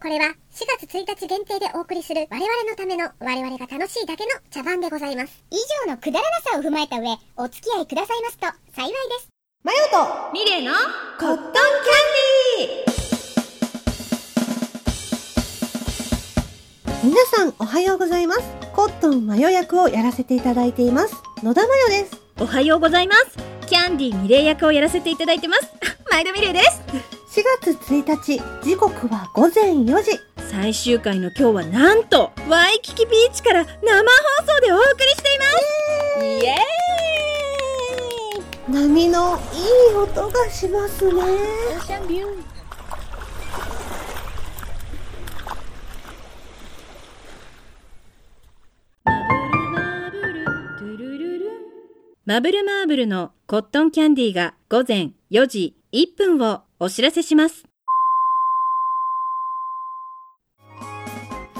これは4月1日限定でお送りする我々のための我々が楽しいだけの茶番でございます。以上のくだらなさを踏まえた上、お付き合いくださいますと幸いです。マヨとミレイのコットンキャンディー皆さんおはようございます。コットンマヨ役をやらせていただいています。野田マヨです。おはようございますキャンディーミレイ役をやらせていただいてます 前田ミレイです4月1日、時刻は午前4時。最終回の今日はなんとワイキキビーチから生放送でお送りしていますイエーイ波のいい音がしますね。オーシャンビューマブルマーブルのコットンキャンディーが午前4時1分をお知らせします。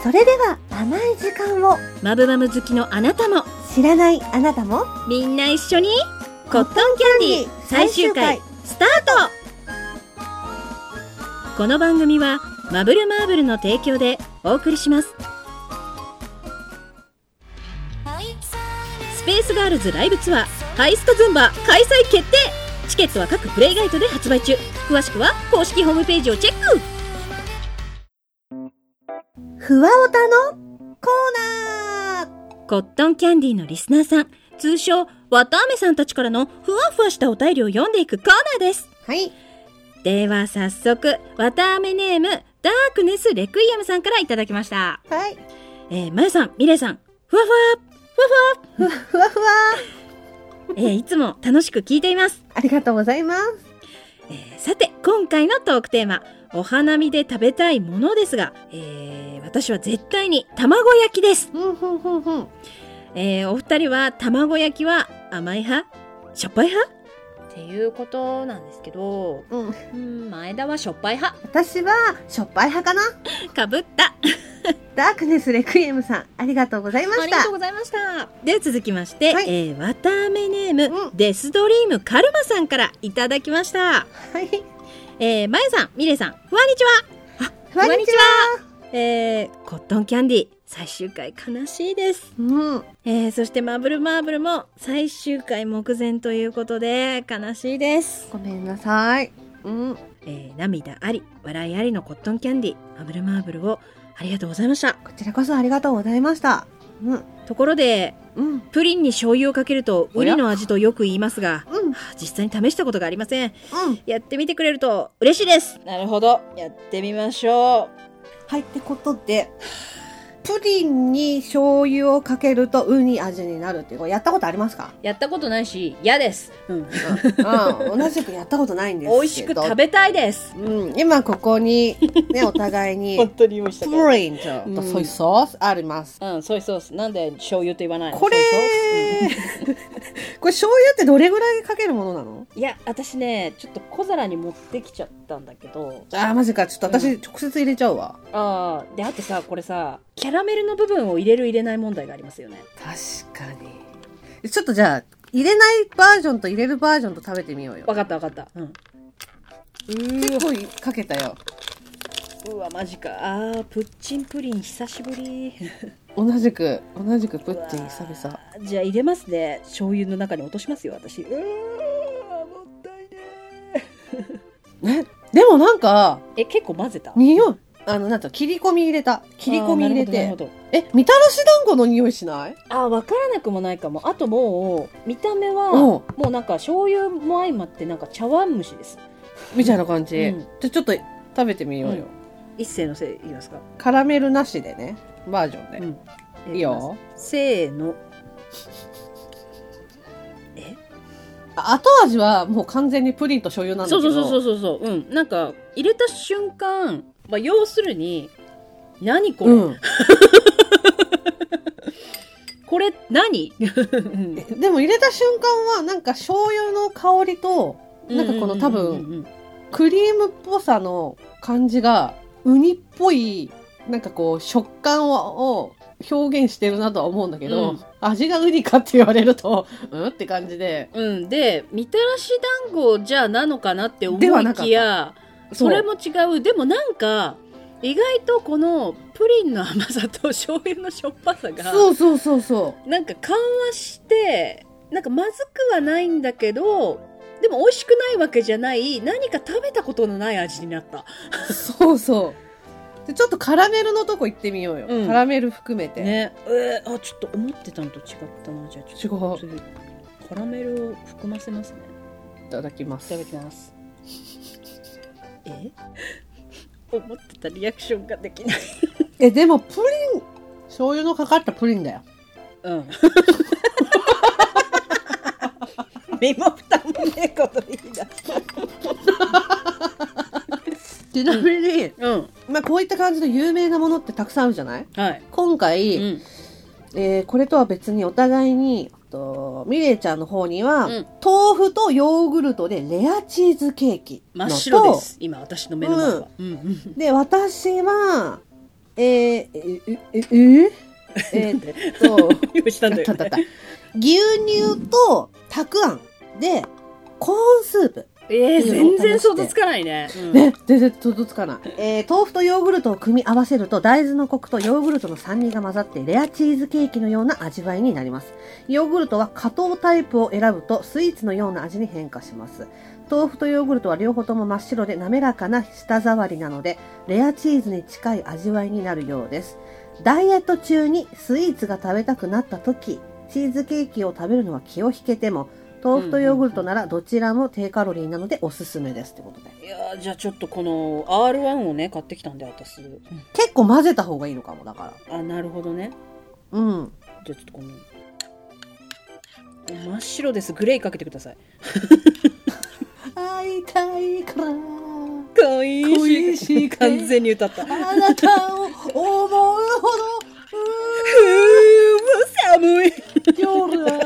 それでは甘い時間を。マブマム好きのあなたも。知らないあなたも。みんな一緒に。コットンキャンディー。最終回。スタート。この番組はマブルマーブルの提供でお送りします。スペースガールズライブツアーハイストズンバー開催決定チケットは各プレイガイトで発売中詳しくは公式ホームページをチェックふわおたのコーナーコットンキャンディーのリスナーさん通称わたあめさんたちからのふわふわしたお便りを読んでいくコーナーですはい。では早速、わたあめネーム、ダークネスレクイエムさんからいただきました。はい。えー、まゆさん、みれいさん、ふわふわ、ふわふわ、ふわふわ。えー、いつも楽しく聞いています。ありがとうございます。えー、さて、今回のトークテーマ、お花見で食べたいものですが、えー、私は絶対に卵焼きです。ふんふんふんふん。えー、お二人は卵焼きは甘い派？しょっぱい派？っていうことなんですけど、うん。うん、前田はしょっぱい派。私は、しょっぱい派かなかぶった。ダークネスレクイエムさん、ありがとうございましたありがとう。ございました。で、続きまして、はいえー、わたあめネーム、うんデスドリームカルマさんからいただきました。はい。えー、まゆさん、みれいさん、ふわにちは。こんにちは。えー、コットンキャンディ最終回悲しいです。うん。えー、そしてマブルマーブルも最終回目前ということで悲しいです。ごめんなさい。うん。えー、涙あり、笑いありのコットンキャンディマブルマーブルをありがとうございました。こちらこそありがとうございました。うん。ところで、うん。プリンに醤油をかけるとウおや？ニの味とよく言いますが、うん。はあ実際に試したことがありません。うん。やってみてくれると嬉しいです。なるほど。やってみましょはい、ってことで、プリンに醤油をかけるとウニ味になるっていう、これやったことありますか？う。やったことないし、嫌です。うん。うん、うん、同じくやったことないんですけど。美味しく食べたいです。うん、今ここに、ね、お互いに、当に用意しプリンと、ソイソースあります。うん、ソイソース。なんで醤油と言わないの？これこれ醤油ってどれぐらいかけるものなの？うんいや、私ね、ちょっと小皿に持ってきちゃったんだけど。あー、マジか。ちょっと私、う直接入れちゃうわ。ああ、で、あとさ、これさ、キャラメルの部分を入れる入れない問題がありますよね。確かに。ちょっとじゃあ、入れないバージョンと入れるバージョンと食べてみようよ。わかったわかった。うん。う結構かけたよ。うわ、マジか。あー、プッチンプリン久しぶり。同じく、同じくプッチン久々。じゃあ入れますね。醤油の中に落としますよ、私。うーもったいねね、でもなんか、え、結構混ぜた？匂い、あの、なんと切り込み入れた。切り込み入れて。え、みたらし団子の匂いしない？あー、わからなくもないかも。あともう、見た目は、うんもうなんか醤油も相まってなんか茶碗蒸しです。みたいな感じ。うんじゃあちょっと食べてみようよ。一斉のせい言いますか？カラメルなしでね、バージョンで。うんいいよ。せーの。え？あ後味はもう完全にプリンと醤油なんだけど。そうそうそうそうそう。うん。なんか、入れた瞬間、まあ、要するに、何これ、うん。これ何？うん。でも入れた瞬間はなんか醤油の香りと、なんかこの多分、クリームっぽさの感じが、ウニっぽい、なんかこう食感をを表現してるなとは思うんだけど、うん。味がウニかって言われると、うん？って感じで。うん、でみたらし団子じゃあなのかなって思いきやそれも違うでもなんか意外とこのプリンの甘さと醤油のしょっぱさがそうそうそうそなんか緩和してなんかまずくはないんだけどでも美味しくないわけじゃない何か食べたことのない味になったう。そうそう。でちょっとカラメルのとこ行ってみようよ。うんカラメル含めて。ねえーあちょっと思ってたのと違ったなじゃあちょっと違う次カラメルを含ませますねいただきます。いただきますえ？思ってたリアクションができない。え、でもプリン、醤油のかかったプリンだよ。うん。身も蓋もねえこと言い出し。た ちなみに、うん。まあこういった感じの有名なものってたくさんあるじゃない？はい。今回、うん。えーこれとは別にお互いに、とミレイちゃんの方には、うん。豆腐とヨーグルトでレアチーズケーキ。真っ白です。今私の目の前は、うん。うん。で、私は、えー、え、え、え、えー、えーっと、用意したんだよ、あったあったね、牛乳とたくあんで、コーンスープ。えー、全然想像つかないね、うんね、全然想像つかない。えー、豆腐とヨーグルトを組み合わせると、大豆のコクとヨーグルトの酸味が混ざって、レアチーズケーキのような味わいになります。ヨーグルトは加糖タイプを選ぶと、スイーツのような味に変化します。豆腐とヨーグルトは両方とも真っ白で滑らかな舌触りなので、レアチーズに近い味わいになるようです。ダイエット中にスイーツが食べたくなった時、チーズケーキを食べるのは気を引けても、豆腐とヨーグルトならどちらも低カロリーなのでおすすめですってことで。いやーじゃあちょっとこの R1 をね買ってきたんで私、結構混ぜた方がいいのかも、だから。あなるほどね。うん。じゃあちょっとこの真っ白です。グレーかけてください。会いたいから、恋 恋しくて完全に歌った。あなたを思うほど、ふう寒い夜は。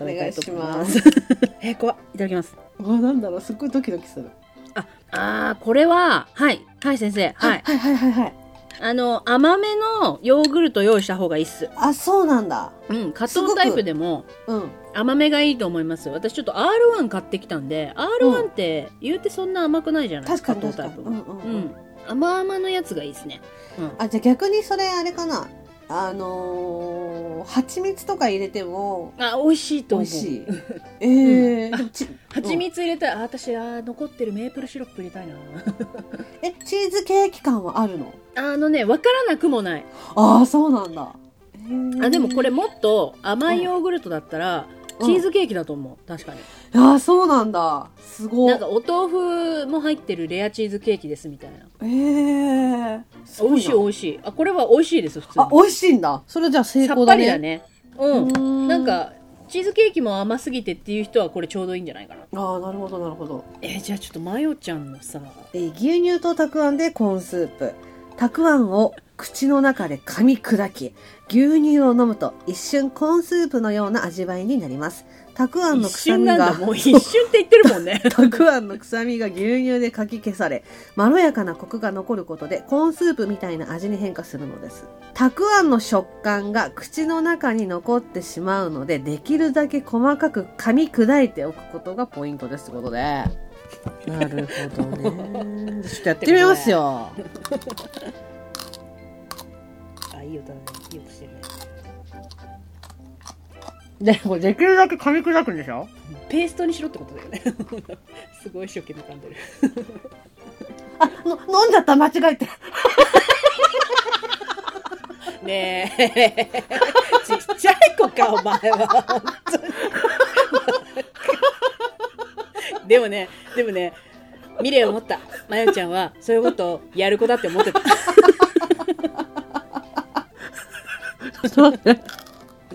おお願いします。えー、怖っいただきますうわ、なんだろう、すっごいドキドキする。ああーこれははいはい先生はいはいはいはいはい。あの甘めのヨーグルト用意した方がいいっすあ、そうなんだ。うん加糖タイプでもうん。甘めがいいと思います私ちょっと R1 買ってきたんで R1 って言うてそんな甘くないじゃない確かに加糖タイプ。うんうんううんん。甘々のやつがいいですねうんあ、じゃあ逆にそれあれかな。あのー、蜂蜜とか入れてもあ美味しいと思う。美味しい。え えー。蜂蜜入れたい。あ私あー残ってるメープルシロップ入れたいな。え、チーズケーキ感はあるの？あのね分からなくもない。ああ、そうなんだ。あでもこれもっと甘いヨーグルトだったら、うん。チーズケーキだと思う。確かにああ、そうなんだ。すごい。なんかお豆腐も入ってるレアチーズケーキですみたいなええー。美味しい美味しいあこれは美味しいです普通にあ、美味しいんだ。それじゃあ成さっ功だね。ぱりだねうんうんなん、かチーズケーキも甘すぎてっていう人はこれちょうどいいんじゃないかなああ、なるほど、なるほど。えーじゃあちょっとマヨちゃんのさえー牛乳とたくあんでコーンスープ。たくあんを口の中で噛み砕き、牛乳を飲むと一瞬コーンスープのような味わいになります。たくあんの一臭みが瞬なんだ、もう一瞬って言ってるもんね たくあんの臭みが牛乳でかき消され、まろやかなコクが残ることで、コーンスープみたいな味に変化するのです。たくあんの食感が口の中に残ってしまうので、できるだけ細かく噛み砕いておくことがポイントです。ということで。なるほどね。ちょっとやってみますよ。あいい音だねいい音でもできるだけ噛み砕くんでしょ？ペーストにしろってことだよね。すごい一生懸命噛んでる。あ、の飲んじゃった間違えて。ねえ。ちっちゃい子かお前は。本当に。でもねでもねミレイ思った。まよちゃんはそういうことをやる子だって思ってた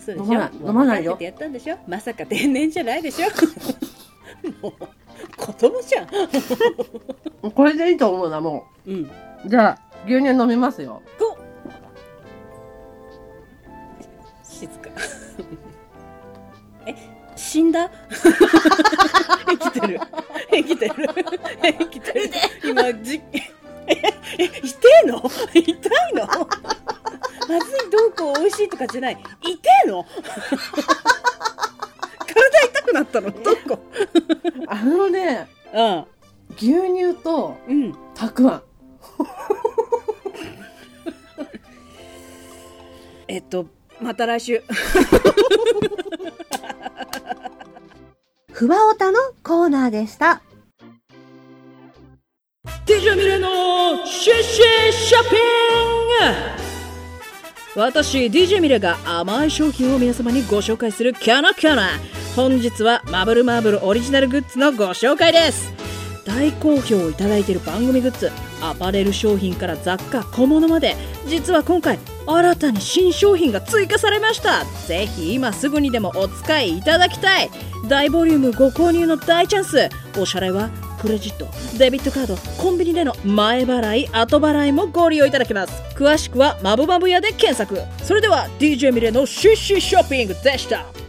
嘘でしょ？飲まない飲まないよ。っててやったんでしょ？まさか天然じゃないでしょ？もう子供じゃん。これでいいと思うな、もう。ん。う。じゃあ、牛乳飲みますよ。こ静か。え死んだ？生きてる。生きてる。生きてる。今じ ええ痛えの？痛いの？まずいどうこう美味しいとかじゃない。痛えの？体痛くなったの？どこ？あのね、うん、牛乳と、うん、たくあん。えっとまた来週。ふわおたのコーナーでした。デジャミレのシェシェショッピング。私 DJ ミレが甘い商品を皆様にご紹介するキャナキャナ本日はマブルマーブルオリジナルグッズのご紹介です。大好評をいただいている番組グッズアパレル商品から雑貨小物まで実は今回新たに新商品が追加されました。ぜひ今すぐにでもお使いいただきたい。大ボリュームご購入の大チャンス。お支払いはクレジットデビットカードコンビニでの前払い後払いもご利用いただけます。詳しくはまぶまぶ屋で検索。それでは DJ ミレのシッシュショッピングでした。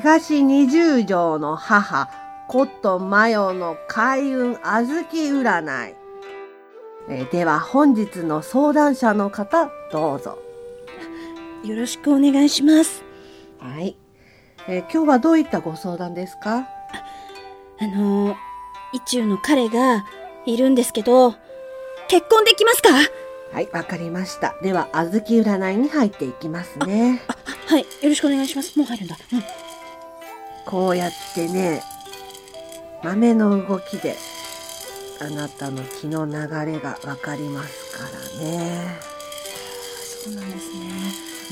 東二十条の母、コットンマヨの開運小豆占い。えーでは本日の相談者の方、どうぞ。よろしくお願いしますはい。えー今日はどういったご相談ですか？あのー、意中の彼がいるんですけど結婚できますか？はい、わかりました。では、小豆占いに入っていきますね。はいよろしくお願いしますもう入るんだうんこうやってね、豆の動きで、あなたの気の流れがわかりますからね。そうなんですね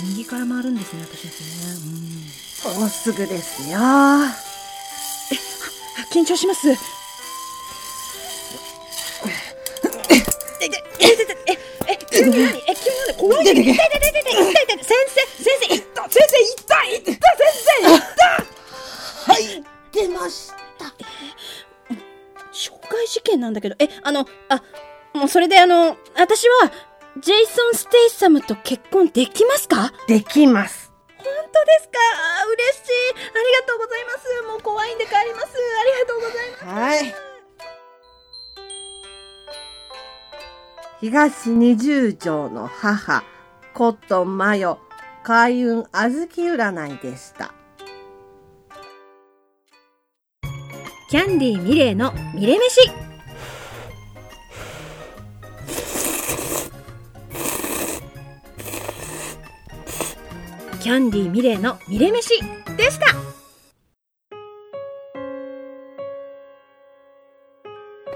右から回るんですね私ですねうんもうすぐですよ。あ緊張します。え、え、え、え、え、急に何え、急に何怖い。痛い痛い痛い痛い痛い痛い痛い先生、ました。傷害事件なんだけど、え、あの、あ、もうそれであの、私は、ジェイソン・ステイサムと結婚できますかできます。本当ですか嬉しい。ありがとうございます。もう怖いんで帰ります。ありがとうございます。はい。東二十条の母、コットンマヨ、開運小豆占いでした。キャンディーミレーのミレ飯。キャンディーミレーのミレ飯。でした。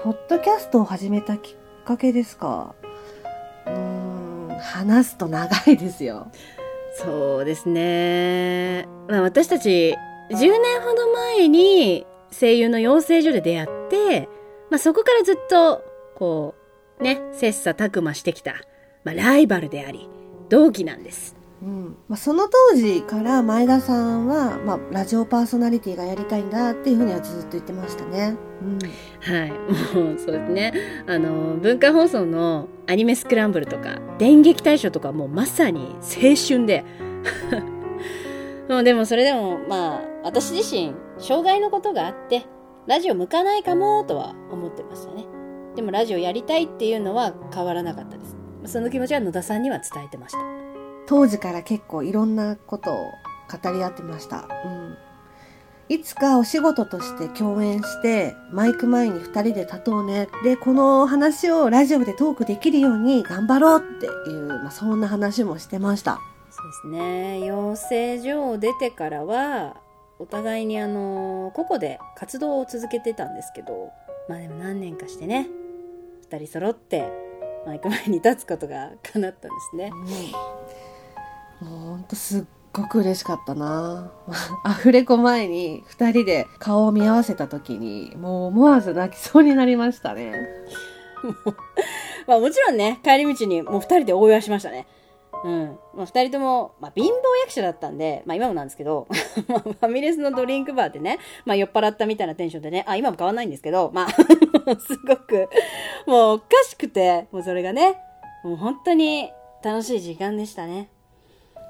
ポッドキャストを始めたきっかけですか？うーん、話すと長いですよ。そうですね、まあ、私たち10年ほど前に声優の養成所で出会って、まあ、そこからずっとこうね切磋琢磨してきた、まあ、ライバルであり同期なんですうんまあ、その当時から前田さんは、まあ、ラジオパーソナリティがやりたいんだっていうふうにはずっと言ってましたね。うんはい。もう、そうですね。あの、文化放送のアニメスクランブルとか、電撃大賞とかもうまさに青春で。もうでもそれでも、まあ、私自身、障害のことがあって、ラジオ向かないかもとは思ってましたね。でもラジオやりたいっていうのは変わらなかったです。その気持ちは野田さんには伝えてました。当時から結構いろんなことを語り合ってました。うんいつかお仕事として共演して、マイク前に二人で立とうね。で、この話をラジオでトークできるように頑張ろうっていう、まあ、そんな話もしてました。そうですね。養成所を出てからは、お互いにあの、個々で活動を続けてたんですけど、まあでも何年かしてね、二人揃ってマイク前に立つことが叶ったんですね。もうほんとすっごく嬉しかったな アフレコ前に二人で顔を見合わせた時に、もう思わず泣きそうになりましたね。まあもちろんね、帰り道にもう二人で応援しましたね。うん。まあ二人とも、まあ貧乏役者だったんで、まあ今もなんですけど、まあファミレスのドリンクバーでね、まあ酔っ払ったみたいなテンションでね、あ、今も変わんないんですけど、まあ、すごく、もうおかしくて、もうそれがね、もう本当に楽しい時間でしたね。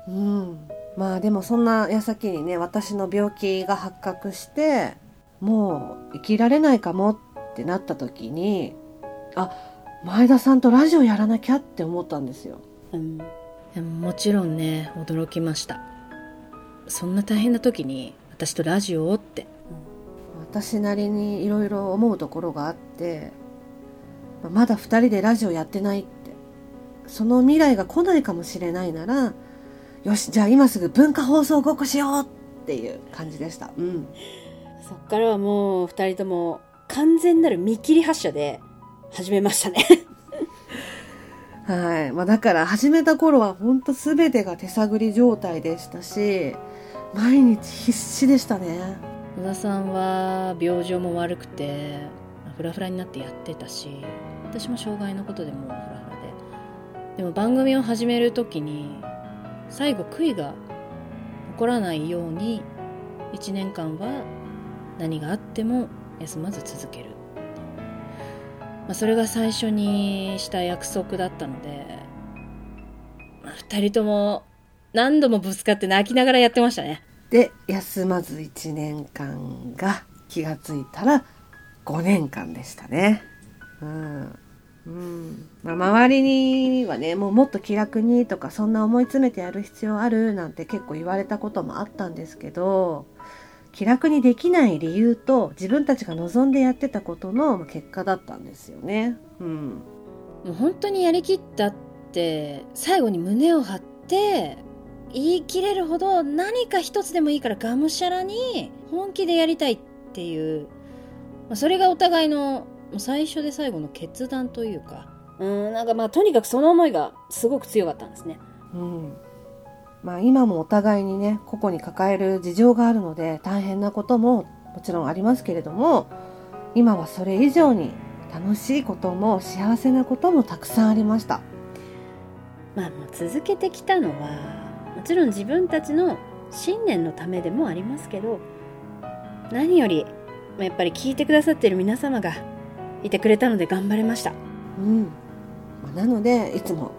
うん。まあでもそんな矢先にね、私の病気が発覚して、もう生きられないかもってなった時に、あ、前田さんとラジオやらなきゃって思ったんですよ。うん、でももちろんね驚きました。そんな大変な時に私とラジオをって、私なりにいろいろ思うところがあってまあまだ2人でラジオやってないって。その未来が来ないかもしれないならよしじゃあ今すぐ文化放送ごっこしようっていう感じでした。うん。そっからはもう2人とも完全なる見切り発車で始めましたねはい、まあ、だから始めた頃は本当全てが手探り状態でしたし毎日必死でしたね。野田さんは病状も悪くてフラフラになってやってたし私も障害のことでもフラフラで。でも番組を始める時に最後悔いが起こらないように1年間は何があっても休まず続ける、まあ、それが最初にした約束だったので、まあ、2人とも何度もぶつかって泣きながらやってましたね。で休まず1年間が気がついたら5年間でしたね。うん。うん。まあ、周りにはねもうもっと気楽にとかそんな思い詰めてやる必要あるなんて結構言われたこともあったんですけど気楽にできない理由と自分たちが望んでやってたことの結果だったんですよね。うん、もう本当にやりきったって最後に胸を張って言い切れるほど何か一つでもいいからがむしゃらに本気でやりたいっていう、まあ、それがお互いの最初で最後の決断というかうんなんかまあとにかくその思いがすごく強かったんですね。うんまあ、今もお互いにね個々に抱える事情があるので大変なことももちろんありますけれども今はそれ以上に楽しいことも幸せなこともたくさんありました。まあもう続けてきたのはもちろん自分たちの信念のためでもありますけど何よりまあやっぱり聞いてくださっている皆様がいてくれたので頑張れました。うん、まあなのでいつも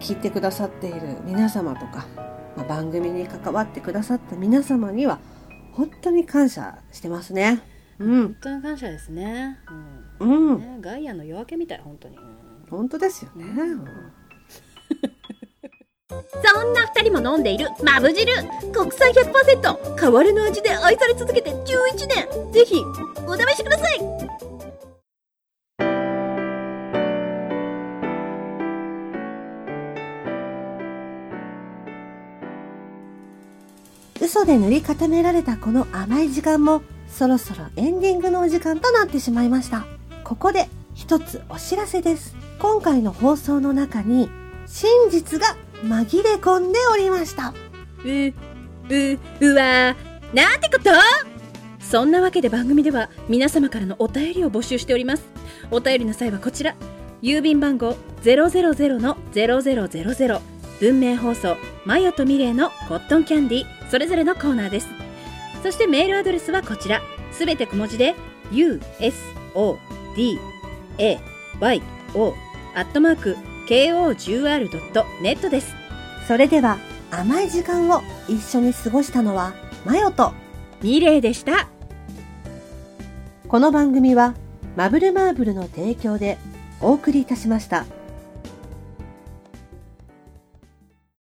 聞いてくださっている皆様とか、まあ、番組に関わってくださった皆様には本当に感謝してますね。うん本、当に感謝ですね。ううんん、、ねガイアの夜明けみたい本当に。本当ですよね。そんな二人も飲んでいるマブ汁国産100%変わらぬ味で愛され続けて11年ぜひお試しください嘘で塗り固められたこの甘い時間もそろそろエンディングのお時間となってしまいました。ここで一つお知らせです。今回の放送の中に真実が紛れ込んでおりました。う、う、うわなんてこと？そんなわけで番組では皆様からのお便りを募集しております。お便りの際はこちら。郵便番号000-0000文明放送マヨとミレイのコットンキャンディそれぞれのコーナーです。そしてメールアドレスはこちら。すべて小文字で u, s, o, d, a, y, o アットマーク ko10r.net です。それでは甘い時間を一緒に過ごしたのはマヨとミレイでした。この番組はマブルマーブルの提供でお送りいたしました。